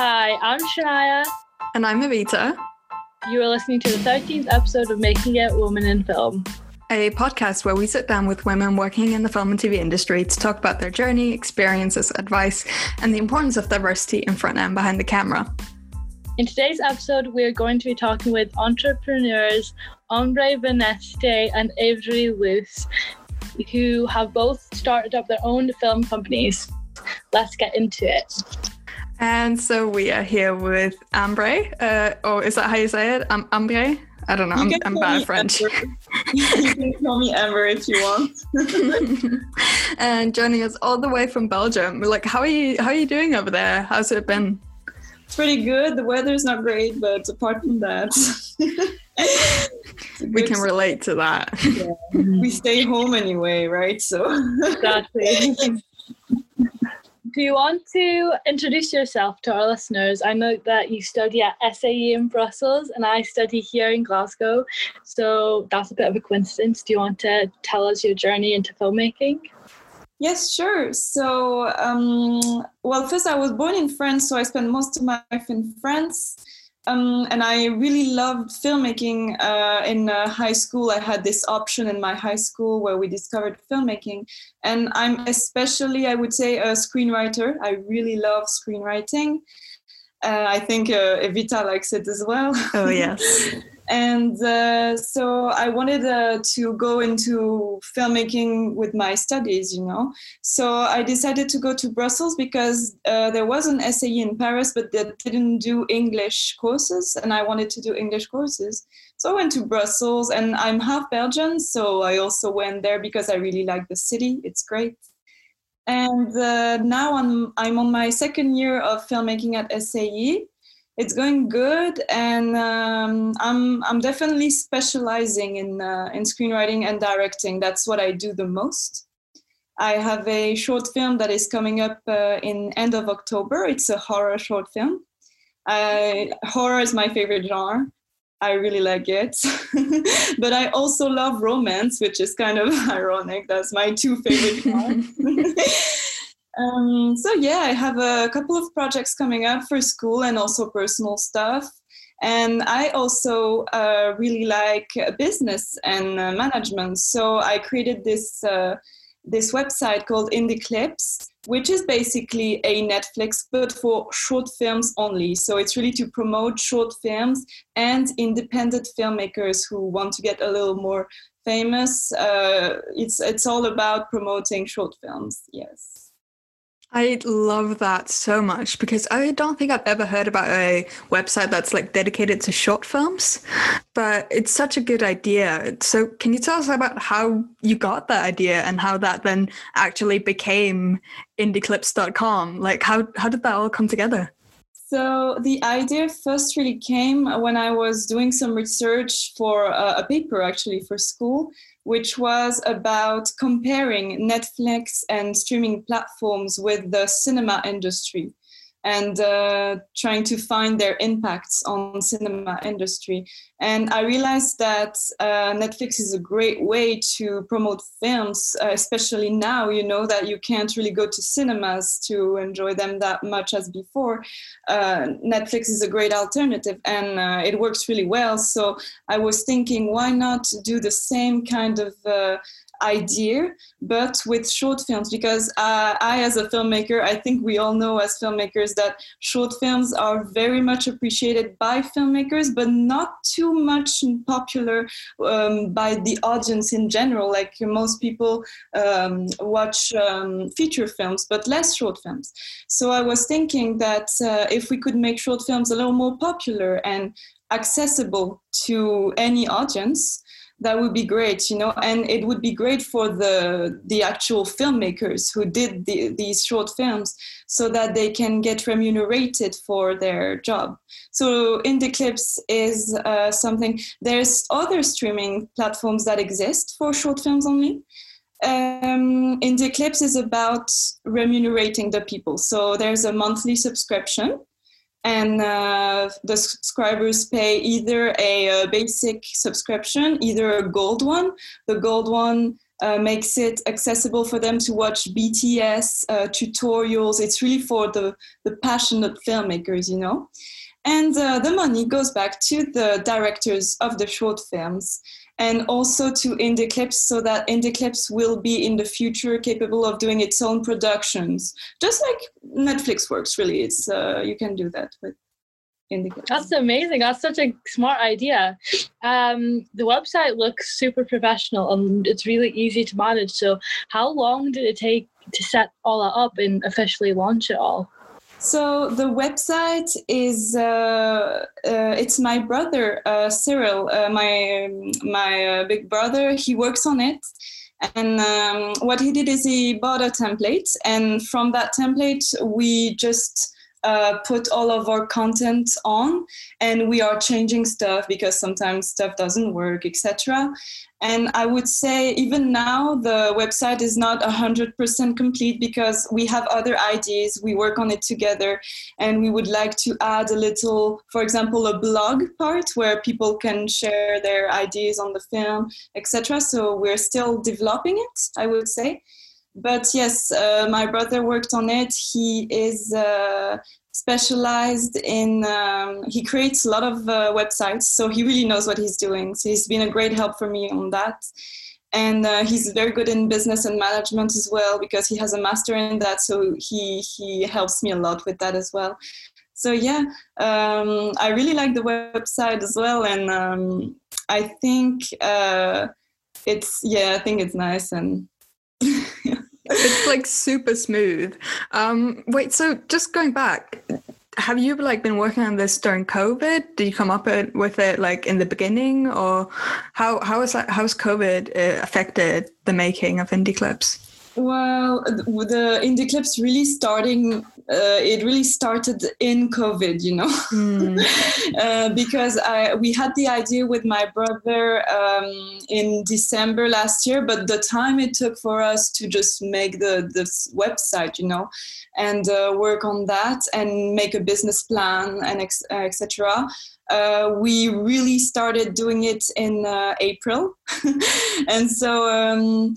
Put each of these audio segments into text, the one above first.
Hi, I'm Shania. And I'm Avita. You are listening to the 13th episode of Making It Woman in Film, a podcast where we sit down with women working in the film and TV industry to talk about their journey, experiences, advice, and the importance of diversity in front and behind the camera. In today's episode, we are going to be talking with entrepreneurs Ambre Vaneste and Avery Luce, who have both started up their own film companies. Let's get into it. And so we are here with Ambre, uh, or is that how you say it? Um, Ambre? I don't know. I'm, I'm bad at French. you can call me Amber if you want. and joining us all the way from Belgium. Like, how are you? How are you doing over there? How's it been? It's pretty good. The weather's not great, but apart from that, we can relate to that. Yeah. We stay home anyway, right? So exactly. Do you want to introduce yourself to our listeners? I know that you study at SAE in Brussels and I study here in Glasgow. So that's a bit of a coincidence. Do you want to tell us your journey into filmmaking? Yes, sure. So, um, well, first, I was born in France, so I spent most of my life in France. Um, and I really loved filmmaking. Uh, in uh, high school, I had this option in my high school where we discovered filmmaking. And I'm especially, I would say, a screenwriter. I really love screenwriting. Uh, I think uh, Evita likes it as well. Oh, yes. and uh, so I wanted uh, to go into filmmaking with my studies, you know. So I decided to go to Brussels because uh, there was an SAE in Paris, but they didn't do English courses, and I wanted to do English courses. So I went to Brussels, and I'm half Belgian, so I also went there because I really like the city. It's great. And uh, now I'm I'm on my second year of filmmaking at SAE it's going good, and um, I'm I'm definitely specializing in uh, in screenwriting and directing. That's what I do the most. I have a short film that is coming up uh, in end of October. It's a horror short film. I, horror is my favorite genre. I really like it. but I also love romance, which is kind of ironic. That's my two favorite genres. Um, so yeah, I have a couple of projects coming up for school and also personal stuff. And I also uh, really like business and uh, management. So I created this uh, this website called Indie Clips, which is basically a Netflix but for short films only. So it's really to promote short films and independent filmmakers who want to get a little more famous. Uh, it's it's all about promoting short films. Yes. I love that so much because I don't think I've ever heard about a website that's like dedicated to short films, but it's such a good idea. So, can you tell us about how you got that idea and how that then actually became indieclips.com? Like, how, how did that all come together? So the idea first really came when I was doing some research for a, paper actually for school, which was about comparing Netflix and streaming platforms with the cinema industry and uh, trying to find their impacts on cinema industry. And i realized that uh, netflix is a great way to promote films uh, especially now you know that you can't really go to cinemas to enjoy them that much as before. Uh, netflix is a great alternative and uh, it works really well. So i was thinking why not do the same kind of uh, idea, but with short films. Because uh, I, as a filmmaker, I think we all know as filmmakers that short films are very much appreciated by filmmakers, but not too much popular um, by the audience in general. Like most people um, watch um, feature films, but less short films. So I was thinking that uh, if we could make short films a little more popular and accessible to any audience, that would be great you know and it would be great for the the actual filmmakers who did the, these short films so that they can get remunerated for their job. So indie clips is uh, something there's other streaming platforms that exist for short films only. Um, indie clips is about remunerating the people. So there's a monthly subscription and uh, the subscribers pay either a, a, basic subscription, either a gold one. The gold one uh, makes it accessible for them to watch BTS uh, tutorials. It's really for the, the passionate filmmakers, you know. And uh, the money goes back to the directors of the short films and also to IndieClips so that IndieClips will be in the future capable of doing its own productions. Just like Netflix works, really. It's uh, You can do that with IndieClips. That's amazing. That's such a smart idea. Um, the website looks super professional and it's really easy to manage. So, how long did it take to set all that up and officially launch it all? So the website is uh, uh, it's my brother uh, Cyril, uh, my my uh, big brother. He works on it, and um, what he did is he bought a template, and from that template we just uh, put all of our content on. And we are changing stuff because sometimes stuff doesn't work etc and i would say even now the website is not 100% complete because we have other ideas we work on it together. And we would like to add a little for example a blog part where people can share their ideas on the film etc so we're still developing it i would say. But yes, uh, my brother worked on it. He is uh, specialized in, um, he creates a lot of uh, websites, so he really knows what he's doing. So he's been a great help for me on that. And uh, he's very good in business and management as well because he has a master in that. So he, he helps me a lot with that as well. So yeah, um, I really like the website as well. And um, I think uh, it's, yeah, I think it's nice and it's like super smooth. Um, wait, so just going back, have you like been working on this during COVID? Did you come up with it like in the beginning, or how how is that? How's COVID uh, affected the making of indie clips? Well, the indie clips really starting. Uh, it really started in COVID, you know, mm. uh, because I we had the idea with my brother um, in December last year, but the time it took for us to just make the this website, you know, and uh, work on that and make a business plan and etc. Uh, we really started doing it in uh, April, and so. Um,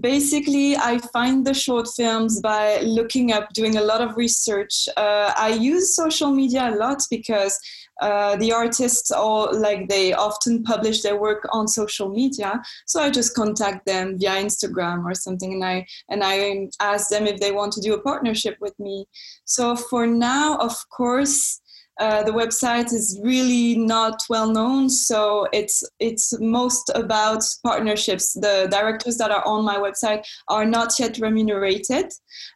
basically i find the short films by looking up doing a lot of research. Uh, i use social media a lot because uh, the artists all like they often publish their work on social media. So i just contact them via instagram or something and i and i ask them if they want to do a partnership with me. So for now of course uh, the website is really not well known, so it's it's most about partnerships. The directors that are on my website are not yet remunerated.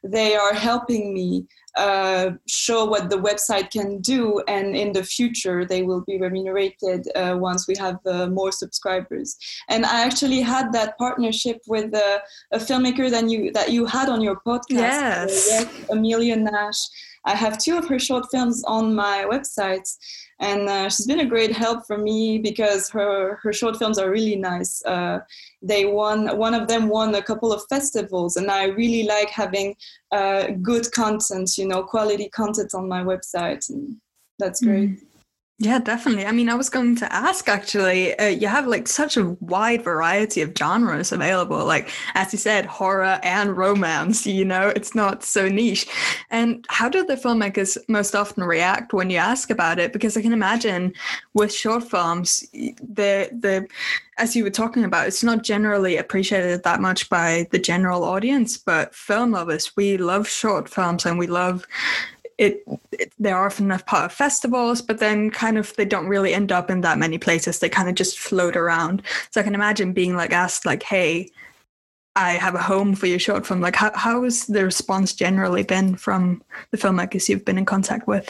They are helping me uh, show what the website can do, and in the future they will be remunerated uh, once we have uh, more subscribers. And I actually had that partnership with uh, a filmmaker that you that you had on your podcast, yes, Amelia Nash I have two of her short films on my website, and uh, she's been a great help for me because her her short films are really nice. Uh, they won one of them won a couple of festivals, and I really like having uh, good content, you know, quality content on my website, and that's great. Mm. Yeah, definitely. I mean, I was going to ask actually, uh, you have like such a wide variety of genres available. Like, as you said, horror and romance, you know, it's not so niche. And how do the filmmakers most often react when you ask about it? Because I can imagine with short films, the, the, as you were talking about, it's not generally appreciated that much by the general audience, but film lovers, we love short films and we love it, it, they're often a part of festivals, but then kind of they don't really end up in that many places. They kind of just float around. So I can imagine being like asked, like, "Hey, I have a home for your short film." Like, how how has the response generally been from the filmmakers you've been in contact with?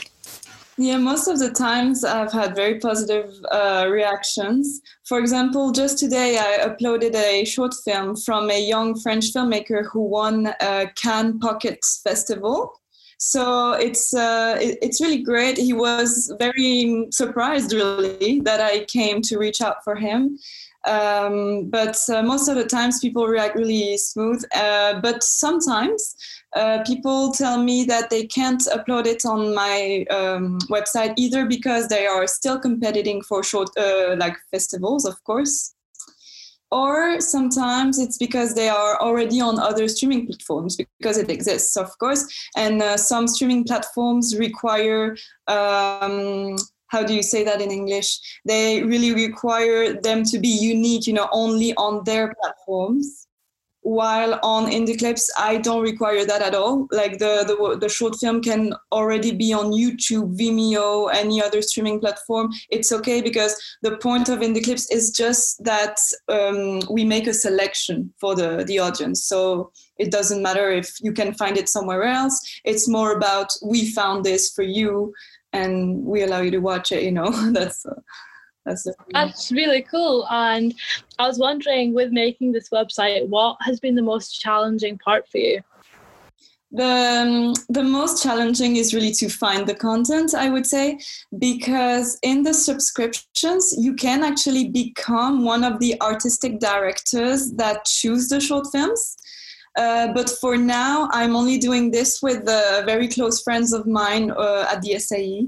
Yeah, most of the times I've had very positive uh, reactions. For example, just today I uploaded a short film from a young French filmmaker who won a Cannes Pocket Festival so it's uh, it, it's really great. He was very surprised, really, that I came to reach out for him. Um, but uh, most of the times people react really smooth. Uh, but sometimes uh, people tell me that they can't upload it on my um, website either because they are still competing for short uh, like festivals, of course, or sometimes it's because they are already on other streaming platforms because it exists, of course. And uh, some streaming platforms require. Um, how do you say that in English? They really require them to be unique, you know, only on their platforms while on indie clips i don't require that at all. Like the, the the short film can already be on youtube vimeo any other streaming platform. It's okay because the point of indie clips is just that um, we make a selection for the the audience. So it doesn't matter if you can find it somewhere else. It's more about we found this for you and we allow you to watch it you know? That's uh, that's, That's really cool. And I was wondering, with making this website, what has been the most challenging part for you? The, um, the most challenging is really to find the content, I would say, because in the subscriptions, you can actually become one of the artistic directors that choose the short films. Uh, but for now, I'm only doing this with uh, very close friends of mine uh, at the SAE.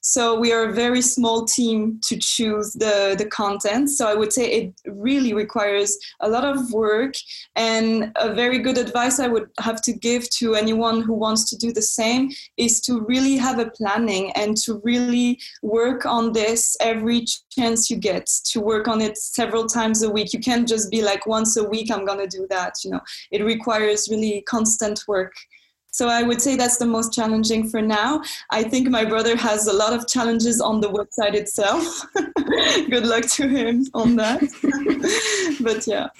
So we are a very small team to choose the, the content. So I would say it really requires a lot of work. And a very good advice I would have to give to anyone who wants to do the same is to really have a planning and to really work on this every chance you get to work on it several times a week. You can't just be like once a week, I'm going to do that. You know, it requires really constant work. So I would say that's the most challenging for now. I think my brother has a lot of challenges on the website itself. Good luck to him on that. but yeah.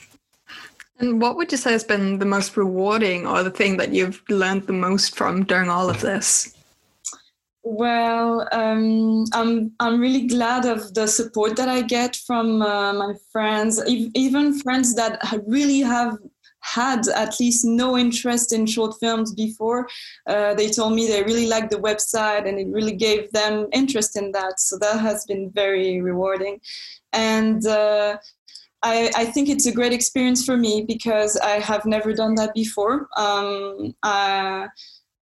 And what would you say has been the most rewarding or the thing that you've learned the most from during all of this? Well, um, I'm I'm really glad of the support that I get from uh, my friends, even friends that really have had at least no interest in short films before. Uh, they told me they really liked the website and it really gave them interest in that. So that has been very rewarding. And uh, I, I, think it's a great experience for me because I have never done that before. Um, uh,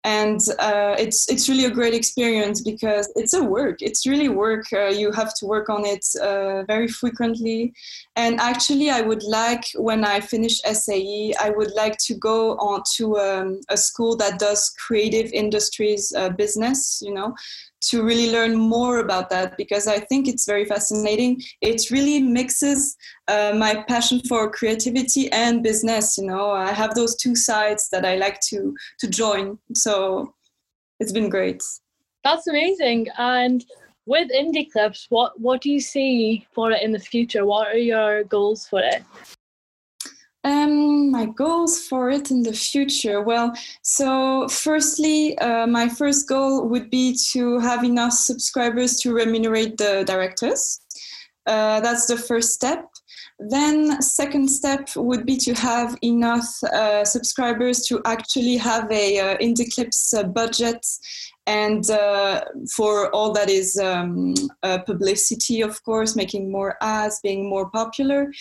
and uh, it's it's really a great experience because it's a work. It's really work. Uh, you have to work on it uh, very frequently. And actually i would like when i finish sae i would like to go on to um, a school that does creative industries uh, business you know to really learn more about that because I think it's very fascinating. It really mixes uh, my passion for creativity and business. You know, I have those two sides that I like to to join. So it's been great. That's amazing. And with Indie Clips, what what do you see for it in the future? What are your goals for it? Um, my goals for it in the future. Well, so firstly, uh, my first goal would be to have enough subscribers to remunerate the directors. Uh, that's the first step. Then, second step would be to have enough uh, subscribers to actually have a uh, Indie Clips uh, budget and uh, for all that is um, uh, publicity, of course, making more ads, being more popular.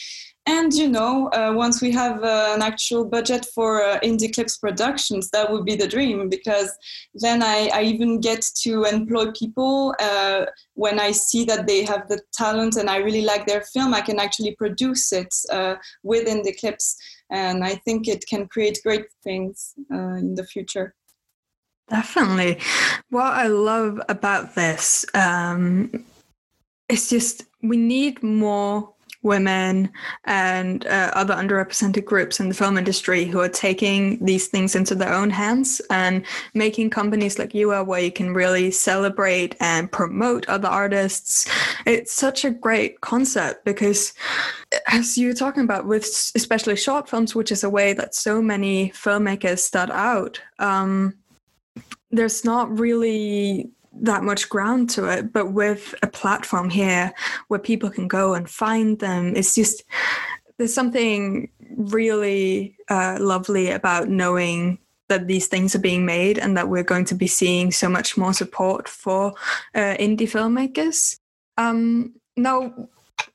And you know, uh, once we have uh, an actual budget for uh, indie clips productions, that would be the dream because then I, I even get to employ people uh, when I see that they have the talent and I really like their film. I can actually produce it uh, with indie clips, and I think it can create great things in the future. Definitely. What I love about this um, is just we need more women and uh, other underrepresented groups in the film industry who are taking these things into their own hands and making companies like you are where you can really celebrate and promote other artists it's such a great concept because as you were talking about with especially short films which is a way that so many filmmakers start out um, there's not really that much ground to it but with a platform here where people can go and find them it's just there's something really uh, lovely about knowing that these things are being made and that we're going to be seeing so much more support for uh, indie filmmakers. Um, now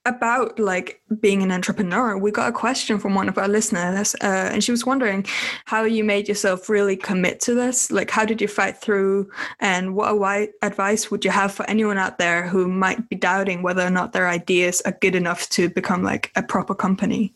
about like being an entrepreneur we got a question from one of our listeners uh, and she was wondering how you made yourself really commit to this like how did you fight through and what advice would you have for anyone out there who might be doubting whether or not their ideas are good enough to become like a proper company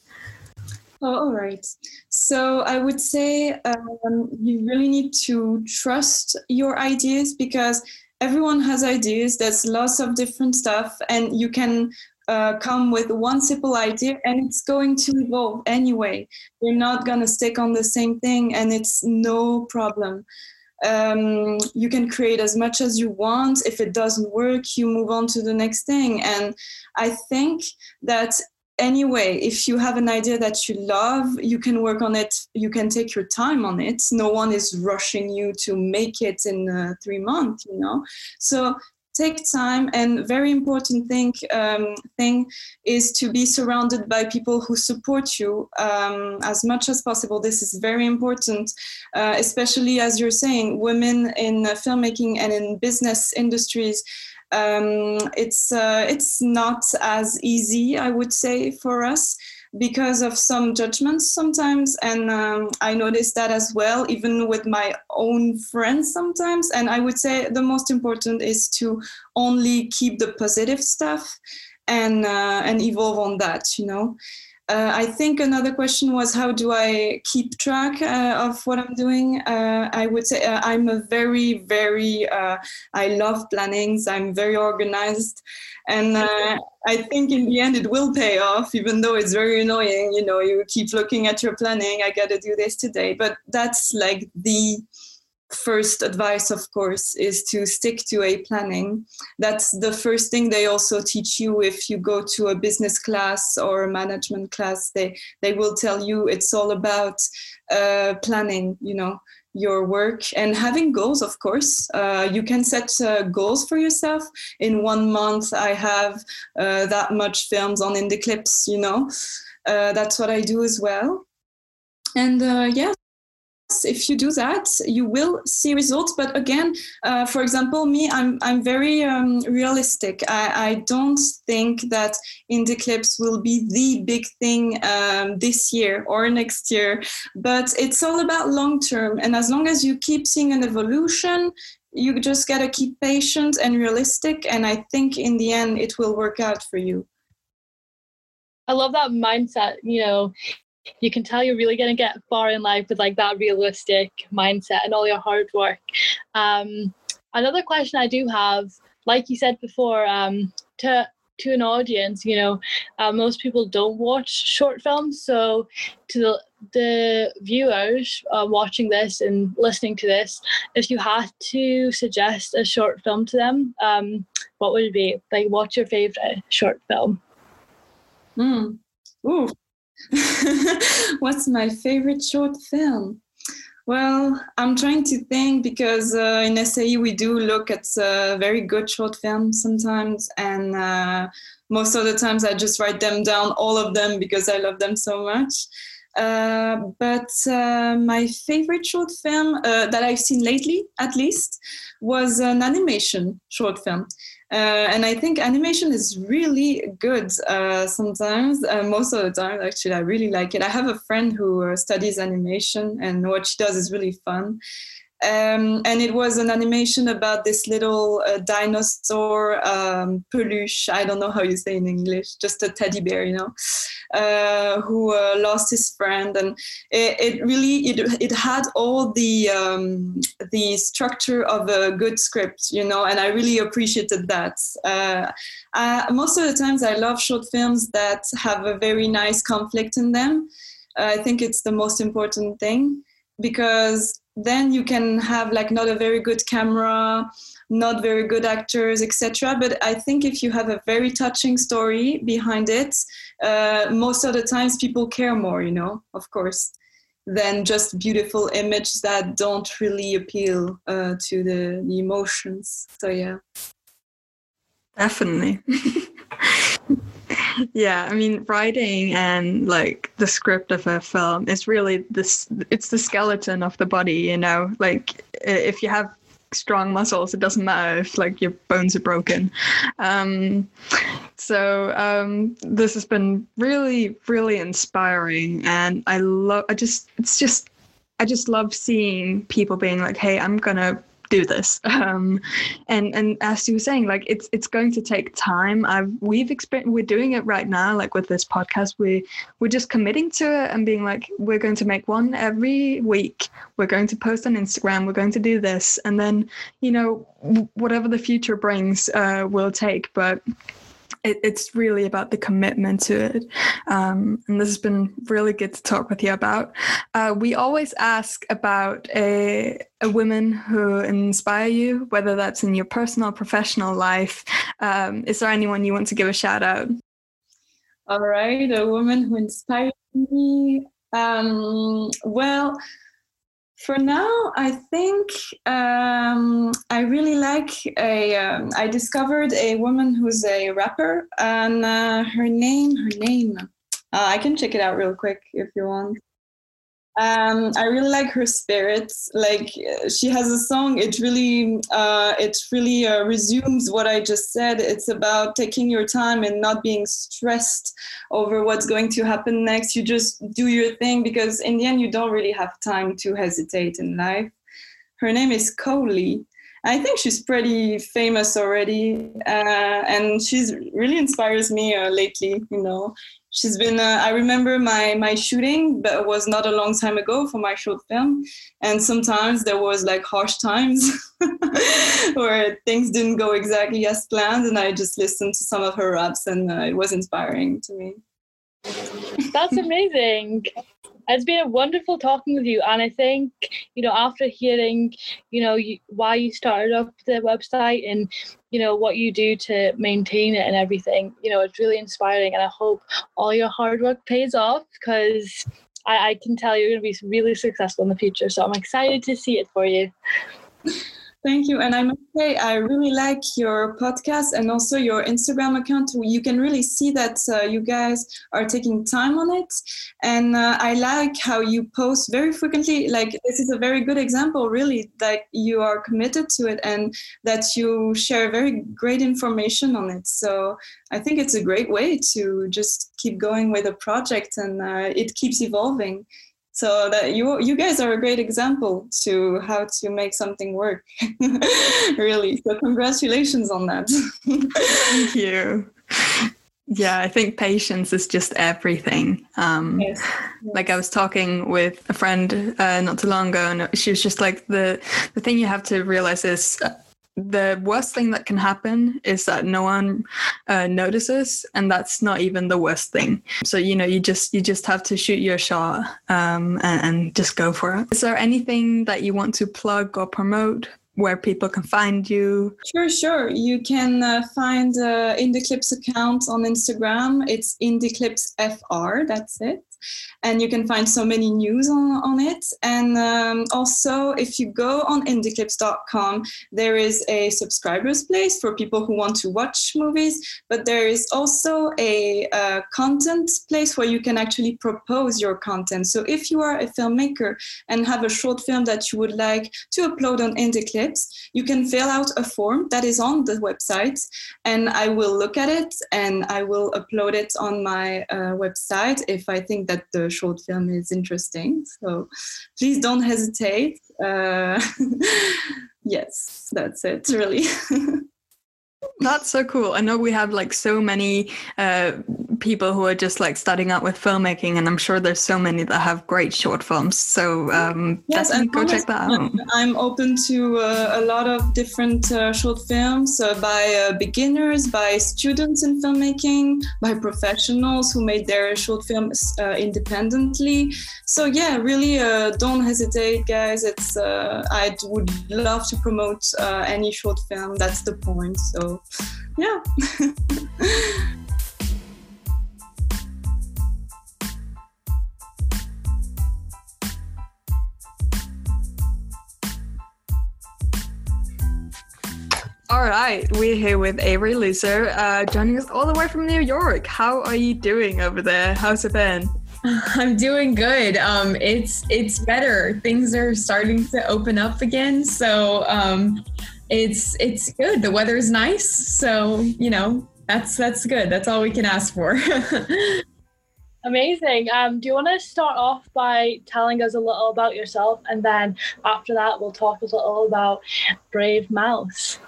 Oh, all right. So I would say um, you really need to trust your ideas because everyone has ideas. There's lots of different stuff, and you can uh, come with one simple idea and it's going to evolve anyway. You're not going to stick on the same thing, and it's no problem. Um, you can create as much as you want. If it doesn't work, you move on to the next thing. And I think that anyway, if you have an idea that you love, you can work on it. You can take your time on it. No one is rushing you to make it in uh, three months, you know. So take time and very important thing um, thing is to be surrounded by people who support you um, as much as possible. This is very important uh, especially as you're saying women in uh, filmmaking and in business industries um, it's uh, it's not as easy, I would say, for us because of some judgments sometimes. And um, i noticed that as well even with my own friends sometimes. And i would say the most important is to only keep the positive stuff and uh, and evolve on that you know uh, I think another question was how do I keep track uh, of what I'm doing? Uh, I would say uh, I'm a very, very, uh, I love plannings. I'm very organized. And uh, I think in the end it will pay off, even though it's very annoying. You know, you keep looking at your planning, I got to do this today. But that's like the first advice of course is to stick to a planning. That's the first thing they also teach you if you go to a business class or a management class. They they will tell you it's all about uh, planning you know your work and having goals of course. Uh, you can set uh, goals for yourself. In one month i have uh, that much films on Indie Clips you know. Uh, that's what i do as well. And uh, yeah if you do that you will see results. But again uh, for example me i'm, I'm very um, realistic. I, I, don't think that IndieClips will be the big thing um, this year or next year. But it's all about long term. And as long as you keep seeing an evolution you just got to keep patient and realistic. And i think in the end it will work out for you. I love that mindset. You know, you can tell you're really going to get far in life with like that realistic mindset and all your hard work. Um, another question I do have, like you said before, um, to to an audience, you know, uh, most people don't watch short films. So to the the viewers uh, watching this and listening to this, if you had to suggest a short film to them, um, what would it be? Like, what's your favorite short film? Hmm. Ooh, What's my favorite short film? Well, I'm trying to think because uh, in SAE we do look at uh, very good short films sometimes, and uh, most of the times I just write them down, all of them, because I love them so much. Uh, but uh, my favorite short film uh, that I've seen lately, at least, was an animation short film. Uh, and I think animation is really good uh, sometimes. Uh, most of the time, actually, I really like it. I have a friend who studies animation, and what she does is really fun. Um, and it was an animation about this little uh, dinosaur um, peluche. I don't know how you say in English, just a teddy bear, you know, uh, who uh, lost his friend, and it, it, really it it had all the um, the structure of a good script, you know, and I really appreciated that. Uh, most of the times, I love short films that have a very nice conflict in them. I think it's the most important thing because then you can have like not a very good camera not very good actors etc but i think if you have a very touching story behind it uh, most of the times people care more you know of course than just beautiful images that don't really appeal uh, to the, the emotions. So yeah. Definitely yeah i mean writing and like the script of a film is really this it's the skeleton of the body you know? Like if you have strong muscles it doesn't matter if like your bones are broken. Um, so um, this has been really really inspiring and i love i just it's just i just love seeing people being like hey i'm gonna do this. Um, and and as you were saying, like it's it's going to take time. I've we've experienced we're doing it right now, like with this podcast. We we're just committing to it and being like, we're going to make one every week. We're going to post on Instagram. We're going to do this, and then you know whatever the future brings, uh, we'll take. But it, it's really about the commitment to it. Um, and this has been really good to talk with you about. Uh, we always ask about a, a woman who inspire you, whether that's in your personal professional life. Um, is there anyone you want to give a shout out? All right, a woman who inspired me. Um, well, for now, I think um, I really like a. Um, I discovered a woman who's a rapper, and uh, her name, her name. Uh, I can check it out real quick if you want. Um, I really like her spirit. Like she has a song. It really, uh, it really uh, resumes what I just said. It's about taking your time and not being stressed over what's going to happen next. You just do your thing because in the end, you don't really have time to hesitate in life. Her name is Coley. I think she's pretty famous already, uh, and she's really inspires me uh, lately. You know, she's been uh, i remember my my shooting but it was not a long time ago for my short film. And sometimes there was like harsh times where things didn't go exactly as planned and i just listened to some of her raps and uh, it was inspiring to me. That's amazing. It's been a wonderful talking with you and i think you know after hearing you know you, why you started up the website and you know what you do to maintain it and everything you know it's really inspiring and i hope all your hard work pays off because I, I can tell you're going to be really successful in the future so i'm excited to see it for you Thank you. And I must say, I really like your podcast and also your Instagram account. You can really see that uh, you guys are taking time on it. And uh, I like how you post very frequently. Like, this is a very good example, really, that you are committed to it and that you share very great information on it. So I think it's a great way to just keep going with a project and uh, it keeps evolving so that you you guys are a great example to how to make something work really so congratulations on that thank you yeah i think patience is just everything um yes. Yes. like i was talking with a friend uh, not too long ago and she was just like the the thing you have to realize is uh, the worst thing that can happen is that no one uh, notices and that's not even the worst thing so you know you just you just have to shoot your shot um, and, and just go for it is there anything that you want to plug or promote where people can find you? Sure, sure. You can uh, find uh, Indie account on Instagram. It's IndieClipsFR, that's it and you can find so many news on, on it. And um, also, if you go on indieclips.com, there is a subscribers place for people who want to watch movies, but there is also a uh, content place where you can actually propose your content. So if you are a filmmaker and have a short film that you would like to upload on IndieClips, you can fill out a form that is on the website, and I will look at it and I will upload it on my uh, website if I think that the short film is interesting. So please don't hesitate. Uh, yes, that's it, really. That's so cool. I know we have like so many uh, people who are just like starting out with filmmaking, and I'm sure there's so many that have great short films. So um, yes, definitely go check that out. I'm open to uh, a lot of different uh, short films uh, by uh, beginners, by students in filmmaking, by professionals who made their short films uh, independently. So yeah, really don't hesitate, guys. It's I would love to promote any short film. That's the point. So yeah. All right, we're here with Avery Loser, uh, joining us all the way from New York. How are you doing over there? How's it been? I'm doing good. Um, it's it's better. Things are starting to open up again, so um, it's it's good. The weather is nice, so you know that's that's good. That's all we can ask for. Amazing. Um, do you want to start off by telling us a little about yourself, and then after that, we'll talk a little about Brave Mouse.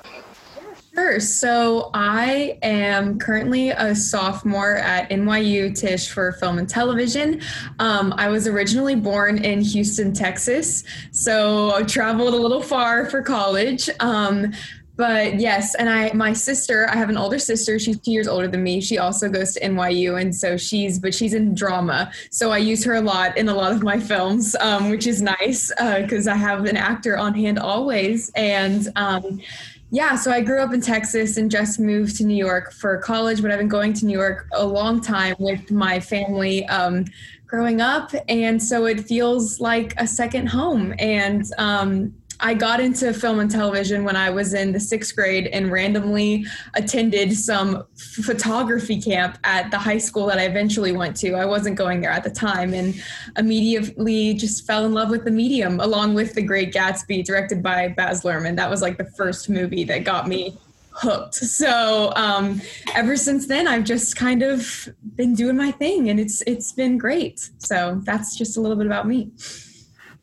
Sure. So I am currently a sophomore at NYU Tisch for film and television. Um, I was originally born in Houston, Texas, so I traveled a little far for college. Um, but yes, and I my sister, I have an older sister. She's two years older than me. She also goes to NYU, and so she's but she's in drama. So I use her a lot in a lot of my films, um, which is nice because uh, I have an actor on hand always. And um, yeah, so I grew up in Texas and just moved to New York for college, but I've been going to New York a long time with my family. Um, growing up and so it feels like a second home and um, I got into film and television when I was in the sixth grade and randomly attended some photography camp at the high school that I eventually went to. I wasn't going there at the time and immediately just fell in love with the medium along with The Great Gatsby, directed by Baz Luhrmann. That was like the first movie that got me hooked. So um, ever since then, I've just kind of been doing my thing, and it's it's been great. So that's just a little bit about me.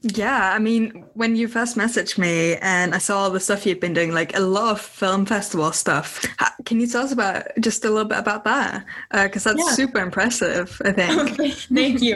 Yeah, I mean, when you first messaged me and I saw all the stuff you've been doing, like a lot of film festival stuff. Can you tell us about just a little bit about that? Because uh, that's yeah. super impressive, I think. Thank you.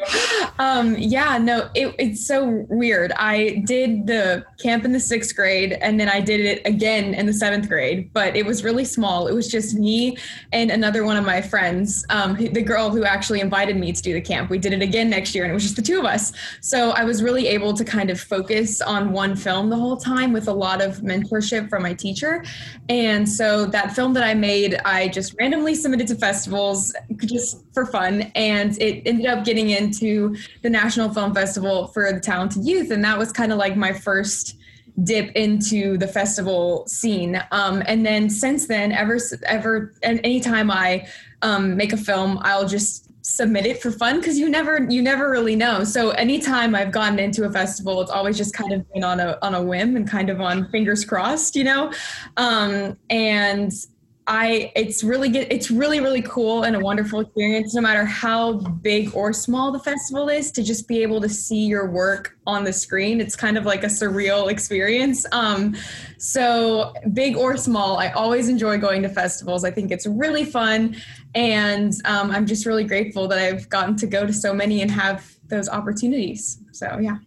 um, yeah, no, it, it's so weird. I did the camp in the sixth grade and then I did it again in the seventh grade, but it was really small. It was just me and another one of my friends, um, the girl who actually invited me to do the camp. We did it again next year and it was just the two of us. So I was really able able to kind of focus on one film the whole time with a lot of mentorship from my teacher. And so that film that I made, I just randomly submitted to festivals just for fun. And it ended up getting into the National Film Festival for the Talented Youth. And that was kind of like my first dip into the festival scene. Um, and then since then, ever, ever, and anytime I um, make a film, I'll just submit it for fun because you never you never really know. So anytime i've gotten into a festival it's always just kind of been on a on a whim and kind of on fingers crossed you know? Um and I it's really good it's really really cool and a wonderful experience no matter how big or small the festival is to just be able to see your work on the screen. It's kind of like a surreal experience. Um, so big or small I always enjoy going to festivals. I think it's really fun and um, I'm just really grateful that I've gotten to go to so many and have those opportunities so yeah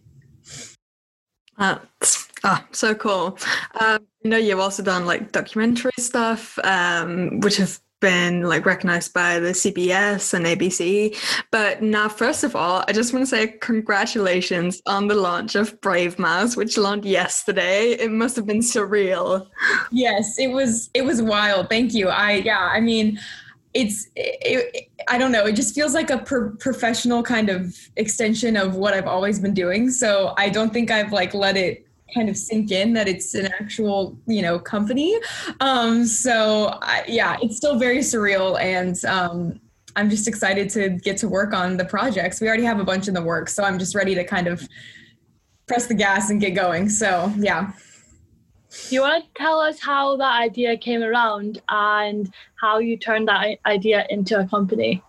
that's ah, so cool. Um, I know you've also done like documentary stuff, um, which have been like recognized by the CBS and ABC. But now, first of all, I just want to say congratulations on the launch of Brave Mouse, which launched yesterday. It must have been surreal. Yes, it was. It was wild. Thank you. I yeah. I mean it's it, i don't know. It just feels like a pro- professional kind of extension of what i've always been doing. So i don't think i've like let it kind of sink in that it's an actual you know company. Um so I, yeah it's still very surreal and um i'm just excited to get to work on the projects. We already have a bunch in the works so i'm just ready to kind of press the gas and get going. So yeah you want to tell us how that idea came around and how you turned that idea into a company?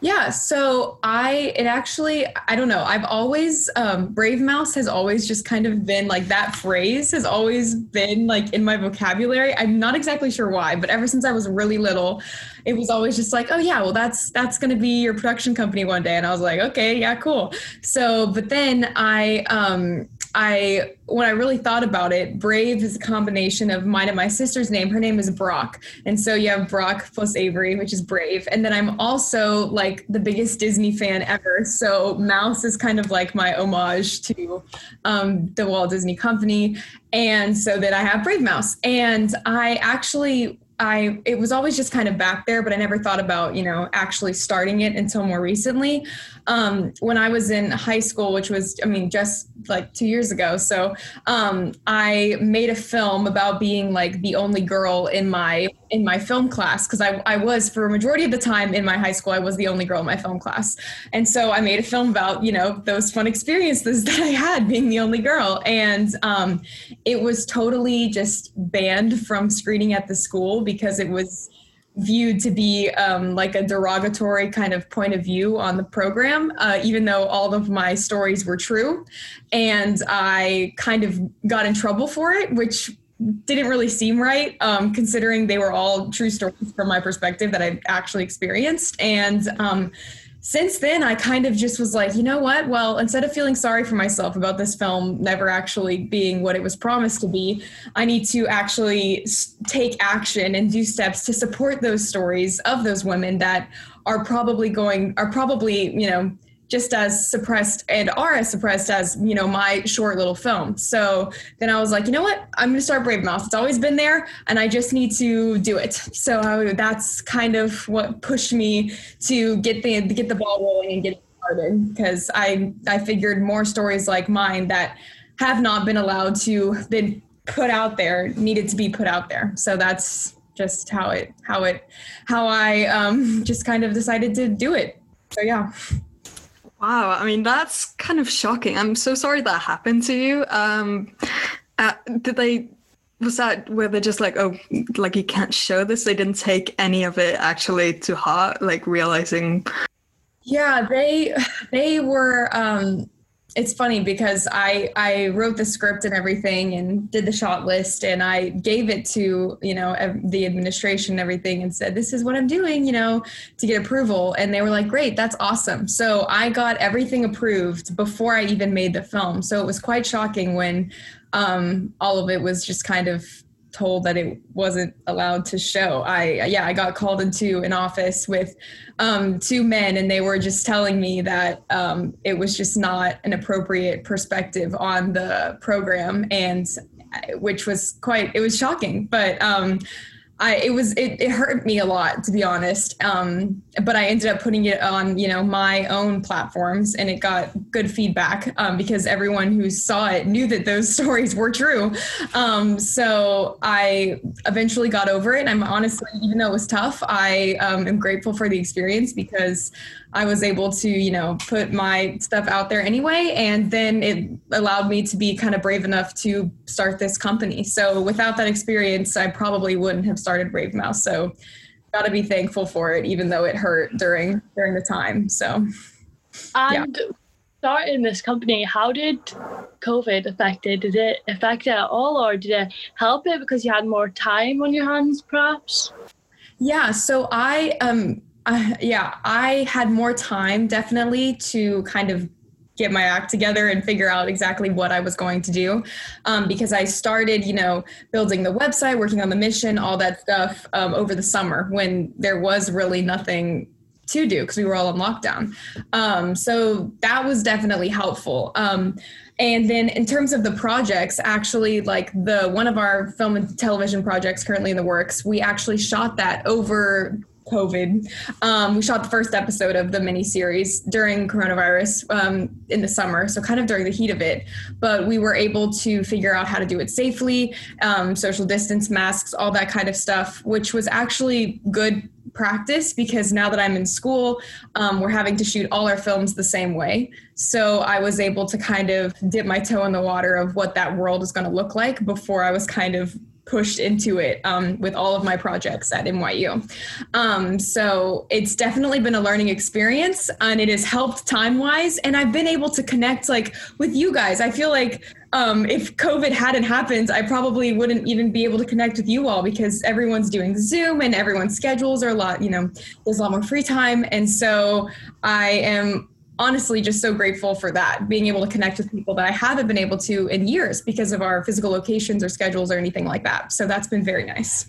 Yeah, so I it actually I don't know. I've always um, Brave Mouse has always just kind of been like that phrase has always been like in my vocabulary. I'm not exactly sure why, but ever since I was really little, it was always just like, oh yeah, well that's that's going to be your production company one day, and I was like, okay, yeah, cool. So, but then I um I when I really thought about it, Brave is a combination of mine and my sister's name. Her name is Brock. And so you have Brock plus Avery, which is Brave. And then I'm also like the biggest Disney fan ever. So Mouse is kind of like my homage to um, the Walt Disney Company. And so that I have Brave Mouse. And I actually I it was always just kind of back there, but I never thought about you know actually starting it until more recently. Um, when I was in high school, which was I mean just like two years ago, so um, I made a film about being like the only girl in my in my film class because I, I was for a majority of the time in my high school I was the only girl in my film class, and so I made a film about you know those fun experiences that I had being the only girl, and um, it was totally just banned from screening at the school because it was viewed to be um, like a derogatory kind of point of view on the program, uh, even though all of my stories were true. And I kind of got in trouble for it, which didn't really seem right, um, considering they were all true stories from my perspective that I actually experienced. And um, since then, I kind of just was like, you know what? Well, instead of feeling sorry for myself about this film never actually being what it was promised to be, I need to actually take action and do steps to support those stories of those women that are probably going, are probably, you know, just as suppressed and are as suppressed as you know my short little film. So then i was like you know what? I'm going to start brave mouse. It's always been there and i just need to do it. So I, that's kind of what pushed me to get the get the ball rolling and get started because i i figured more stories like mine that have not been allowed to been put out there needed to be put out there. So that's just how it how it how i um just kind of decided to do it. So yeah Wow, I mean that's kind of shocking. I'm so sorry that happened to you. Um, uh, did they? Was that where they're just like, oh, like you can't show this? They didn't take any of it actually to heart, like realizing. Yeah, they they were. Um, it's funny because I I wrote the script and everything and did the shot list and I gave it to you know the administration and everything and said this is what I'm doing you know to get approval. And they were like great that's awesome. So I got everything approved before I even made the film. So it was quite shocking when um, all of it was just kind of told that it wasn't allowed to show. I yeah, I got called into an office with um, two men, and they were just telling me that um, it was just not an appropriate perspective on the program, and uh, which was quite it was shocking. But um, I it was it, it hurt me a lot to be honest. Um, but I ended up putting it on you know my own platforms, and it got good feedback um, because everyone who saw it knew that those stories were true. Um, so I eventually got over it. And I'm honestly, even though it was tough, I um, am grateful for the experience because I was able to, you know, put my stuff out there anyway. And then it allowed me to be kind of brave enough to start this company. So without that experience, I probably wouldn't have started Brave Mouse. So got to be thankful for it, even though it hurt during during the time. So, and yeah. starting this company, how did COVID affect it? Did it affect it at all, or did it help it because you had more time on your hands, perhaps? Yeah. So I um uh, yeah, I had more time definitely to kind of get my act together and figure out exactly what I was going to do. Um, because I started, you know, building the website, working on the mission, all that stuff um, over the summer when there was really nothing to do because we were all on lockdown. Um, so that was definitely helpful. Um, and then in terms of the projects, actually, like the one of our film and television projects currently in the works, we actually shot that over COVID. Um, we shot the first episode of the mini series during coronavirus um, in the summer, so kind of during the heat of it. But we were able to figure out how to do it safely, um, social distance, masks, all that kind of stuff, which was actually good practice because now that I'm in school, um, we're having to shoot all our films the same way. So I was able to kind of dip my toe in the water of what that world is going to look like before I was kind of pushed into it um, with all of my projects at NYU. Um, so it's definitely been a learning experience and it has helped time wise. And I've been able to connect like with you guys. I feel like um, if COVID hadn't happened, I probably wouldn't even be able to connect with you all because everyone's doing Zoom and everyone's schedules are a lot, you know, there's a lot more free time. And so I am honestly just so grateful for that being able to connect with people that i haven't been able to in years because of our physical locations or schedules or anything like that. So that's been very nice.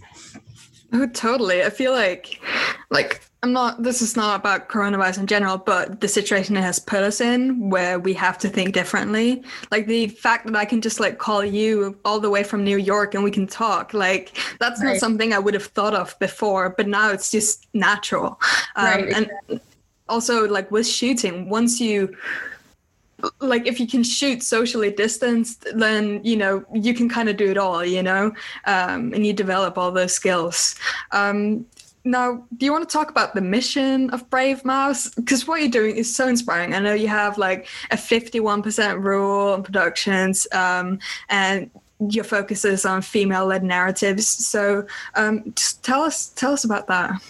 Oh totally. I feel like like i'm not this is not about coronavirus in general but the situation it has put us in where we have to think differently. Like the fact that i can just like call you all the way from new york and we can talk like that's right. not something i would have thought of before but now it's just natural. Um, right. and also like with shooting once you like if you can shoot socially distanced then you know you can kind of do it all you know um, and you develop all those skills um, now do you want to talk about the mission of brave mouse because what you're doing is so inspiring i know you have like a 51% rule on productions um, and your focus is on female-led narratives. So um, just tell us tell us about that.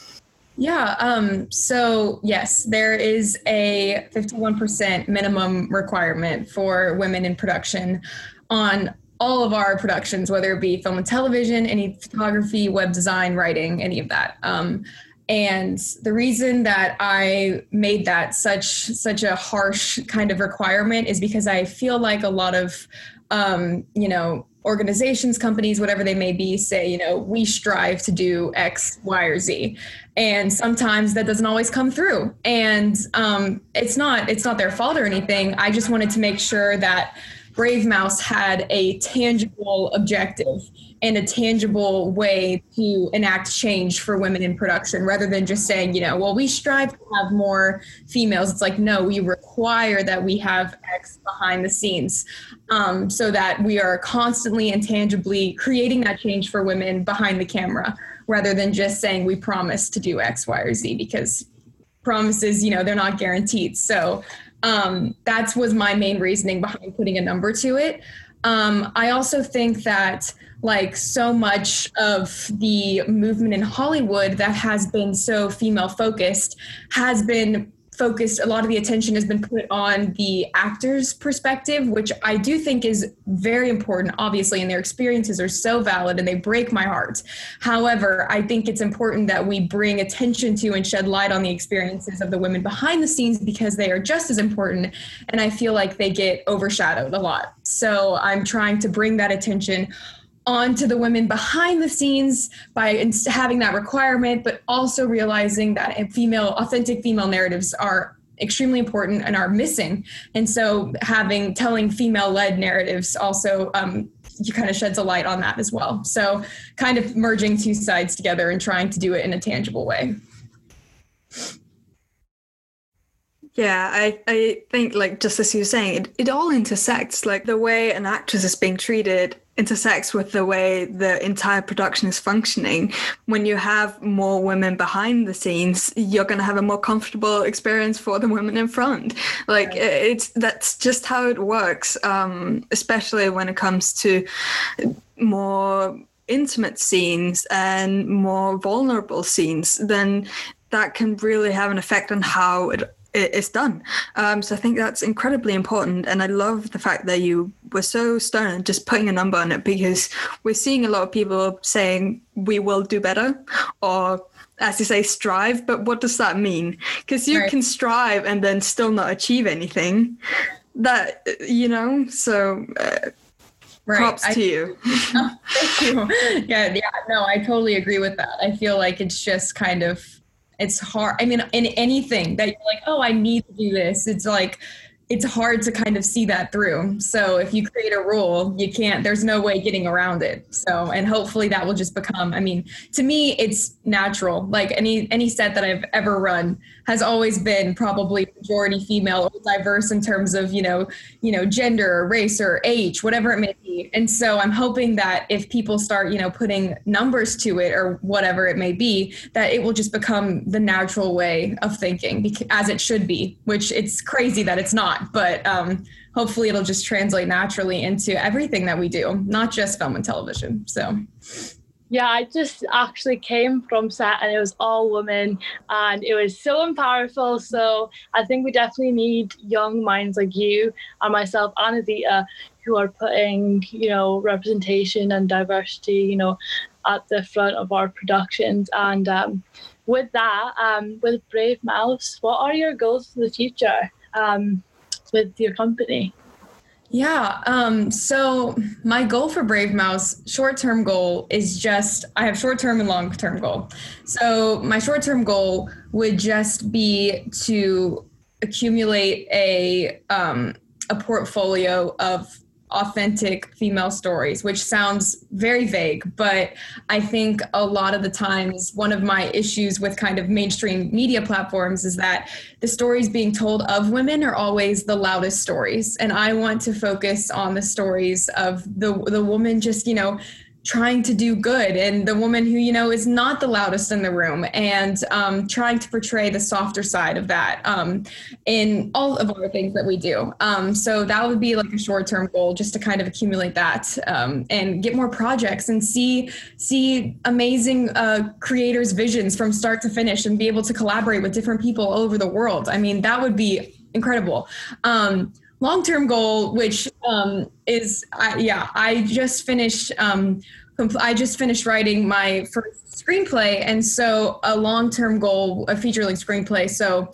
Yeah. Um, so yes, there is a 51% minimum requirement for women in production on all of our productions, whether it be film and television, any photography, web design, writing, any of that. Um, and the reason that I made that such such a harsh kind of requirement is because I feel like a lot of um, you know organizations, companies, whatever they may be, say, you know, we strive to do X, Y, or Z, and sometimes that doesn't always come through. And um, it's not it's not their fault or anything. I just wanted to make sure that Brave Mouse had a tangible objective and a tangible way to enact change for women in production rather than just saying, you know, well, we strive to have more females. It's like, no, we require that we have X behind the scenes um, so that we are constantly and tangibly creating that change for women behind the camera rather than just saying we promise to do X, Y, or Z because promises, you know, they're not guaranteed. So um, that was my main reasoning behind putting a number to it. Um, I also think that like so much of the movement in Hollywood that has been so female focused has been focused a lot of the attention has been put on the actor's perspective which i do think is very important. Obviously and their experiences are so valid and they break my heart. However i think it's important that we bring attention to and shed light on the experiences of the women behind the scenes because they are just as important and i feel like they get overshadowed a lot. So i'm trying to bring that attention on to the women behind the scenes by having that requirement, but also realizing that female, authentic female narratives are extremely important and are missing. And so having telling female led narratives also um, kind of sheds a light on that as well. So kind of merging two sides together and trying to do it in a tangible way. Yeah, I, I think like just as you were saying, it, it all intersects. Like the way an actress is being treated intersects with the way the entire production is functioning. When you have more women behind the scenes, you're going to have a more comfortable experience for the women in front. Like right. it's that's just how it works. Um, especially when it comes to more intimate scenes and more vulnerable scenes, then that can really have an effect on how it it's done. Um, so I think that's incredibly important. And I love the fact that you were so stern just putting a number on it because we're seeing a lot of people saying we will do better or as you say strive but what does that mean because you right. can strive and then still not achieve anything that you know so uh, Right. Props I, to you. thank you. Yeah, yeah, no, I totally agree with that. I feel like it's just kind of it's hard. I mean, in anything that you're like, oh, I need to do this, it's like it's hard to kind of see that through. So if you create a rule, you can't, there's no way getting around it. So, and hopefully that will just become, I mean, to me, it's natural. Like any, any set that I've ever run has always been probably majority female or diverse in terms of, you know, you know, gender or race or age, whatever it may be. And so I'm hoping that if people start, you know, putting numbers to it or whatever it may be, that it will just become the natural way of thinking as it should be, which it's crazy that it's not but um, hopefully it'll just translate naturally into everything that we do, not just film and television. So. Yeah, I just actually came from set and it was all women and it was so powerful. So I think we definitely need young minds like you and myself and Adita who are putting, you know, representation and diversity, you know, at the front of our productions. And um, with that, um, with Brave Mouse, what are your goals for the future? Um, with your company? Yeah. Um, so my goal for Brave Mouse, short term goal is just I have short term and long term goal. So my short term goal would just be to accumulate a um, a portfolio of authentic female stories, which sounds very vague, but I think a lot of the times one of my issues with kind of mainstream media platforms is that the stories being told of women are always the loudest stories. And I want to focus on the stories of the the woman just, you know, trying to do good. And the woman who you know is not the loudest in the room and um, trying to portray the softer side of that um, in all of our things that we do. Um, so that would be like a short-term goal just to kind of accumulate that um, and get more projects and see see amazing uh, creators visions from start to finish and be able to collaborate with different people all over the world. I mean that would be incredible um, long-term goal which um, is I, yeah i just finished um, I just finished writing my first screenplay, and so a long-term goal, a feature-length screenplay. So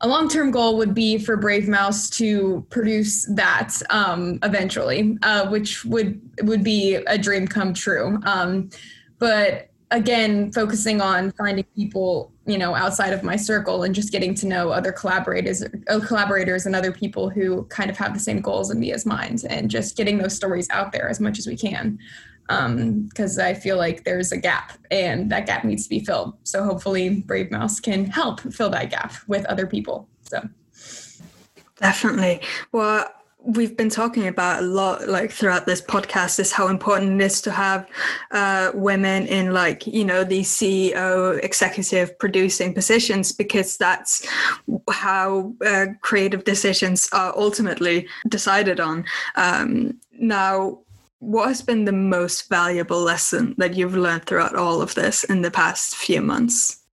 a long-term goal would be for Brave Mouse to produce that um, eventually, uh, which would would be a dream come true. Um, but again, focusing on finding people, you know, outside of my circle and just getting to know other collaborators, uh, collaborators and other people who kind of have the same goals and me as mine, and just getting those stories out there as much as we can because um, I feel like there's a gap and that gap needs to be filled. So hopefully, Brave Mouse can help fill that gap with other people. So definitely. Well, we've been talking about a lot like throughout this podcast is how important it is to have uh, women in like you know these ceo executive producing positions because that's how uh, creative decisions are ultimately decided on um, now what has been the most valuable lesson that you've learned throughout all of this in the past few months?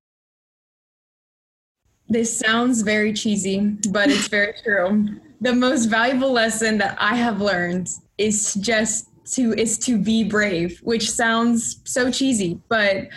This sounds very cheesy, but it's very true. The most valuable lesson that I have learned is just to is to be brave, which sounds so cheesy, but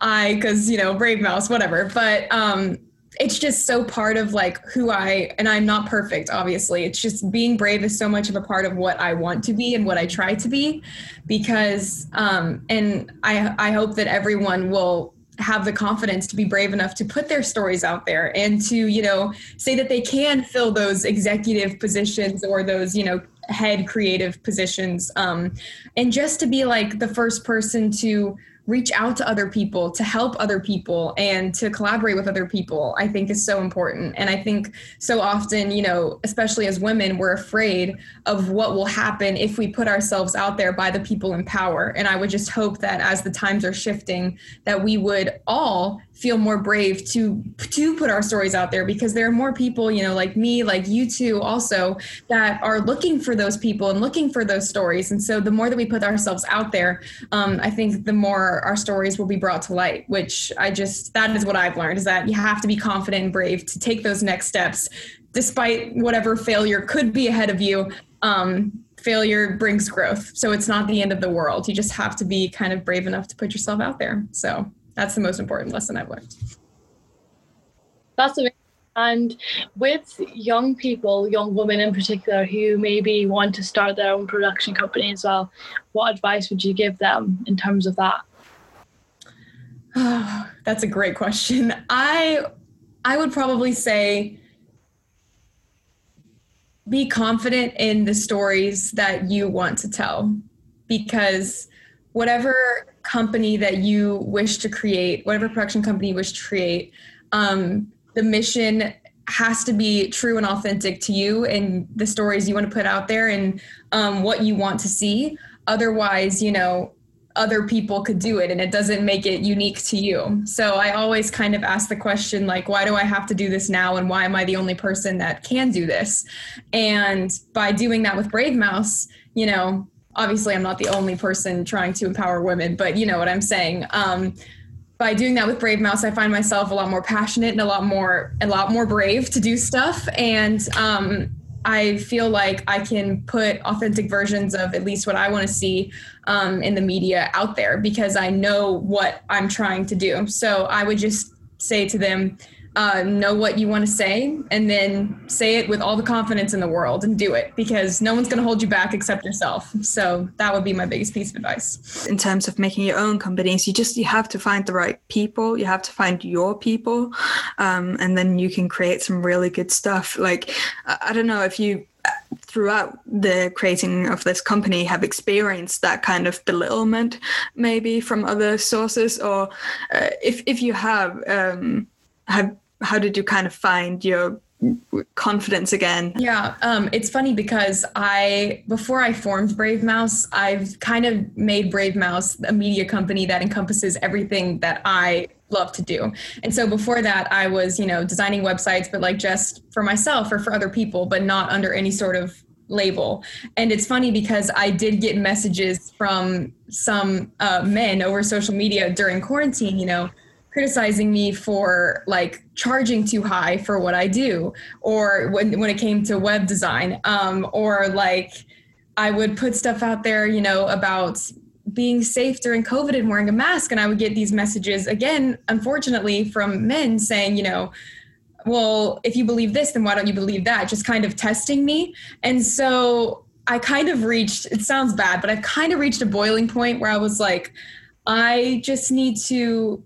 I cuz you know, brave mouse whatever, but um it's just so part of like who I and I'm not perfect obviously. It's just being brave is so much of a part of what I want to be and what I try to be because um and I I hope that everyone will have the confidence to be brave enough to put their stories out there and to you know say that they can fill those executive positions or those you know head creative positions um and just to be like the first person to reach out to other people to help other people and to collaborate with other people i think is so important. And i think so often you know especially as women we're afraid of what will happen if we put ourselves out there by the people in power. And i would just hope that as the times are shifting that we would all feel more brave to to put our stories out there because there are more people you know like me like you two also that are looking for those people and looking for those stories. And so the more that we put ourselves out there um, i think the more our stories will be brought to light which i just that is what i've learned is that you have to be confident and brave to take those next steps despite whatever failure could be ahead of you. Um, failure brings growth. So it's not the end of the world. You just have to be kind of brave enough to put yourself out there. So that's the most important lesson I've learned. That's amazing. And with young people, young women in particular, who maybe want to start their own production company as well, what advice would you give them in terms of that? Oh, that's a great question. I I would probably say be confident in the stories that you want to tell because whatever company that you wish to create, whatever production company you wish to create, um, the mission has to be true and authentic to you and the stories you want to put out there and um, what you want to see. Otherwise, you know, other people could do it and it doesn't make it unique to you. So I always kind of ask the question like why do I have to do this now and why am I the only person that can do this? And by doing that with Brave Mouse, you know, obviously I'm not the only person trying to empower women, but you know what I'm saying. Um, by doing that with Brave Mouse, I find myself a lot more passionate and a lot more a lot more brave to do stuff, and um, I feel like I can put authentic versions of at least what I want to see um, in the media out there because I know what I'm trying to do. So I would just say to them, uh, know what you want to say and then say it with all the confidence in the world and do it because no one's going to hold you back except yourself. So that would be my biggest piece of advice. In terms of making your own companies you just you have to find the right people you have to find your people um, and then you can create some really good stuff. Like i don't know if you throughout the creating of this company have experienced that kind of belittlement maybe from other sources or uh, if if you have um, have how did you kind of find your confidence again? Yeah, um, it's funny because I before I formed Brave Mouse, I've kind of made Brave Mouse a media company that encompasses everything that I love to do. And so before that, I was you know designing websites, but like just for myself or for other people, but not under any sort of label. And it's funny because I did get messages from some uh, men over social media during quarantine, you know, criticizing me for like charging too high for what I do, or when, when it came to web design, um, or like I would put stuff out there, you know, about being safe during COVID and wearing a mask. And I would get these messages again, unfortunately, from men saying, you know, well, if you believe this, then why don't you believe that? Just kind of testing me. And so I kind of reached, it sounds bad, but I've kind of reached a boiling point where I was like, I just need to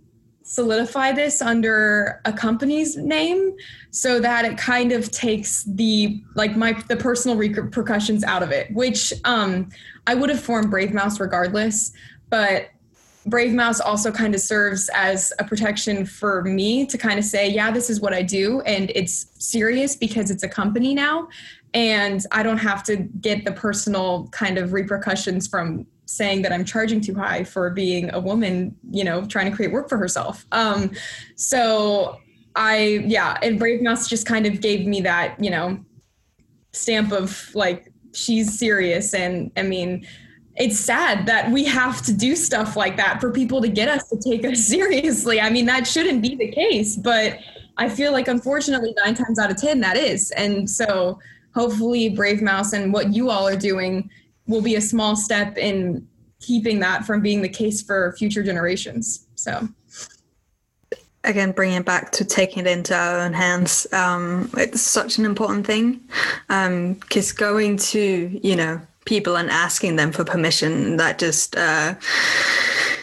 solidify this under a company's name so that it kind of takes the like my the personal repercussions out of it which um i would have formed brave mouse regardless but Brave Mouse also kind of serves as a protection for me to kind of say, yeah, this is what I do. And it's serious because it's a company now. And I don't have to get the personal kind of repercussions from saying that I'm charging too high for being a woman, you know, trying to create work for herself. Um, so I, yeah, and Brave Mouse just kind of gave me that, you know, stamp of like, she's serious. And I mean, it's sad that we have to do stuff like that for people to get us to take us seriously. I mean, that shouldn't be the case, but I feel like unfortunately, nine times out of 10, that is. And so hopefully, Brave Mouse and what you all are doing will be a small step in keeping that from being the case for future generations. So again bringing it back to taking it into our own hands um, it's such an important thing. Because um, going to you know people and asking them for permission that just uh,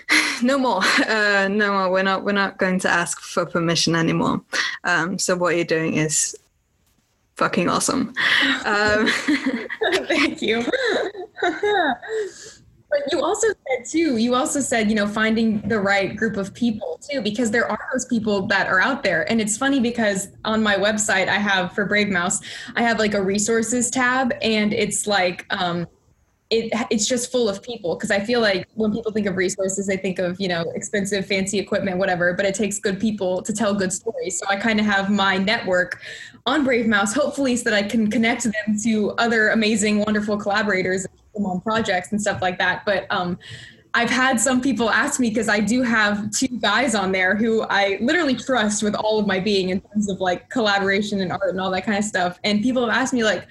no more. Uh, no more. We're not we're not going to ask for permission anymore. Um, so what you're doing is fucking awesome. Um, thank you but you also said too you also said you know finding the right group of people too because there are those people that are out there and it's funny because on my website i have for brave mouse i have like a resources tab and it's like um it, it's just full of people because I feel like when people think of resources, they think of you know expensive, fancy equipment, whatever. But it takes good people to tell good stories. So I kind of have my network on Brave Mouse, hopefully, so that I can connect them to other amazing, wonderful collaborators on projects and stuff like that. But um, I've had some people ask me because I do have two guys on there who I literally trust with all of my being in terms of like collaboration and art and all that kind of stuff. And people have asked me like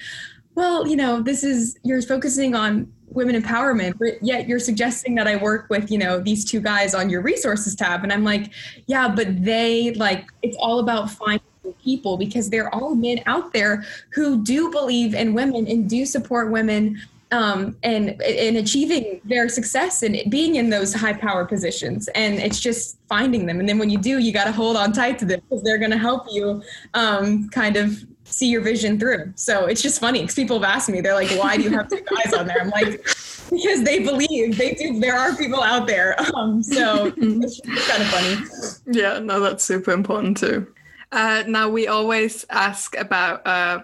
well, you know, this is you're focusing on women empowerment, but yet you're suggesting that I work with, you know, these two guys on your resources tab. And I'm like, yeah, but they like it's all about finding people because there are all men out there who do believe in women and do support women um, and in achieving their success and being in those high power positions. And it's just finding them. And then when you do, you got to hold on tight to them because they're going to help you um, kind of see your vision through. So it's just funny because people have asked me, they're like, why do you have two guys on there? I'm like, because they believe they do. There are people out there. Um, so it's kind of funny. Yeah, no, that's super important too. Uh, now we always ask about uh,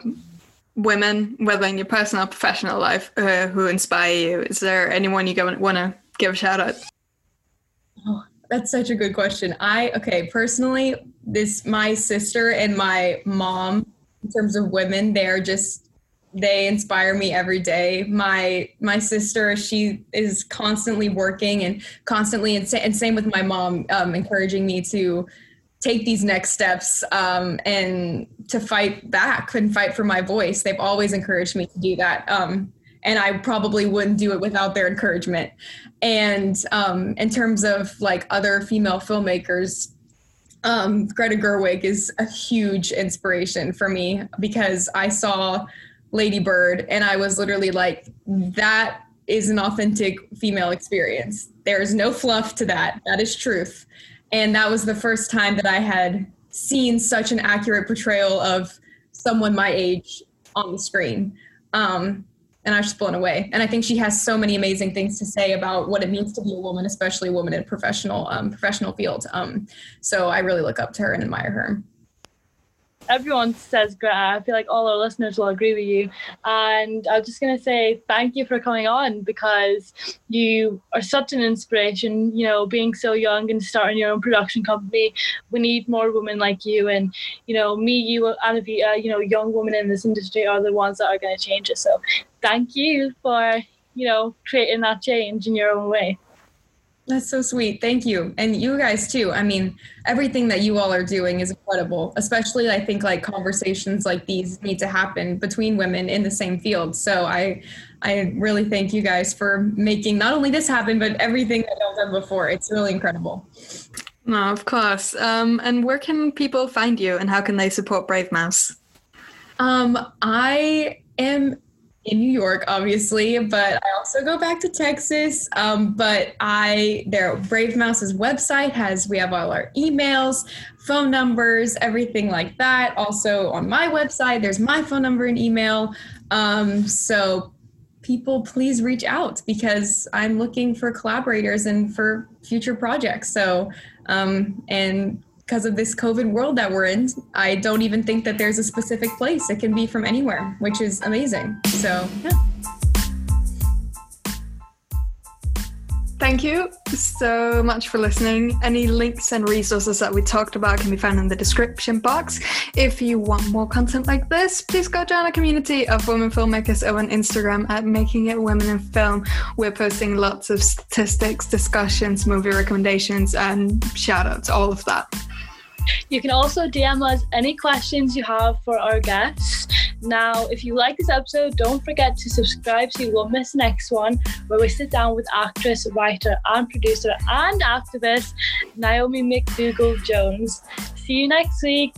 women, whether in your personal or professional life, uh, who inspire you. Is there anyone you want to give a shout out? Oh, that's such a good question. I okay, personally, this my sister and my mom in terms of women they're just they inspire me every day my my sister she is constantly working and constantly and, and same with my mom um, encouraging me to take these next steps um, and to fight back and fight for my voice they've always encouraged me to do that um, and i probably wouldn't do it without their encouragement and um, in terms of like other female filmmakers um, Greta Gerwig is a huge inspiration for me because I saw Lady Bird and I was literally like, that is an authentic female experience. There is no fluff to that. That is truth. And that was the first time that I had seen such an accurate portrayal of someone my age on the screen. Um, and I was just blown away. And I think she has so many amazing things to say about what it means to be a woman, especially a woman in a professional um, professional field. Um, so I really look up to her and admire her. Everyone says Greta. I feel like all our listeners will agree with you. And I was just going to say thank you for coming on because you are such an inspiration. You know, being so young and starting your own production company, we need more women like you. And, you know, me, you, and Avita, you know, young women in this industry are the ones that are going to change it. So thank you for, you know, creating that change in your own way. That's so sweet. Thank you. And you guys too. I mean, everything that you all are doing is incredible. Especially I think like conversations like these need to happen between women in the same field. So I I really thank you guys for making not only this happen but everything that I've done before. It's really incredible. No, of course. Um, and where can people find you and how can they support Brave Mouse? Um, I am in New York, obviously, but I also go back to Texas. Um, but I, their Brave Mouse's website has, we have all our emails, phone numbers, everything like that. Also on my website, there's my phone number and email. Um, so people please reach out because I'm looking for collaborators and for future projects. So, um, and because of this COVID world that we're in, I don't even think that there's a specific place. It can be from anywhere, which is amazing. So, yeah. Thank you so much for listening. Any links and resources that we talked about can be found in the description box. If you want more content like this, please go join our community of women filmmakers on Instagram at Making It Women in Film. We're posting lots of statistics, discussions, movie recommendations, and shout outs, all of that. You can also DM us any questions you have for our guests. Now, if you like this episode, don't forget to subscribe so you won't miss the next one where we sit down with actress, writer, and producer and activist Naomi McDougall Jones. See you next week.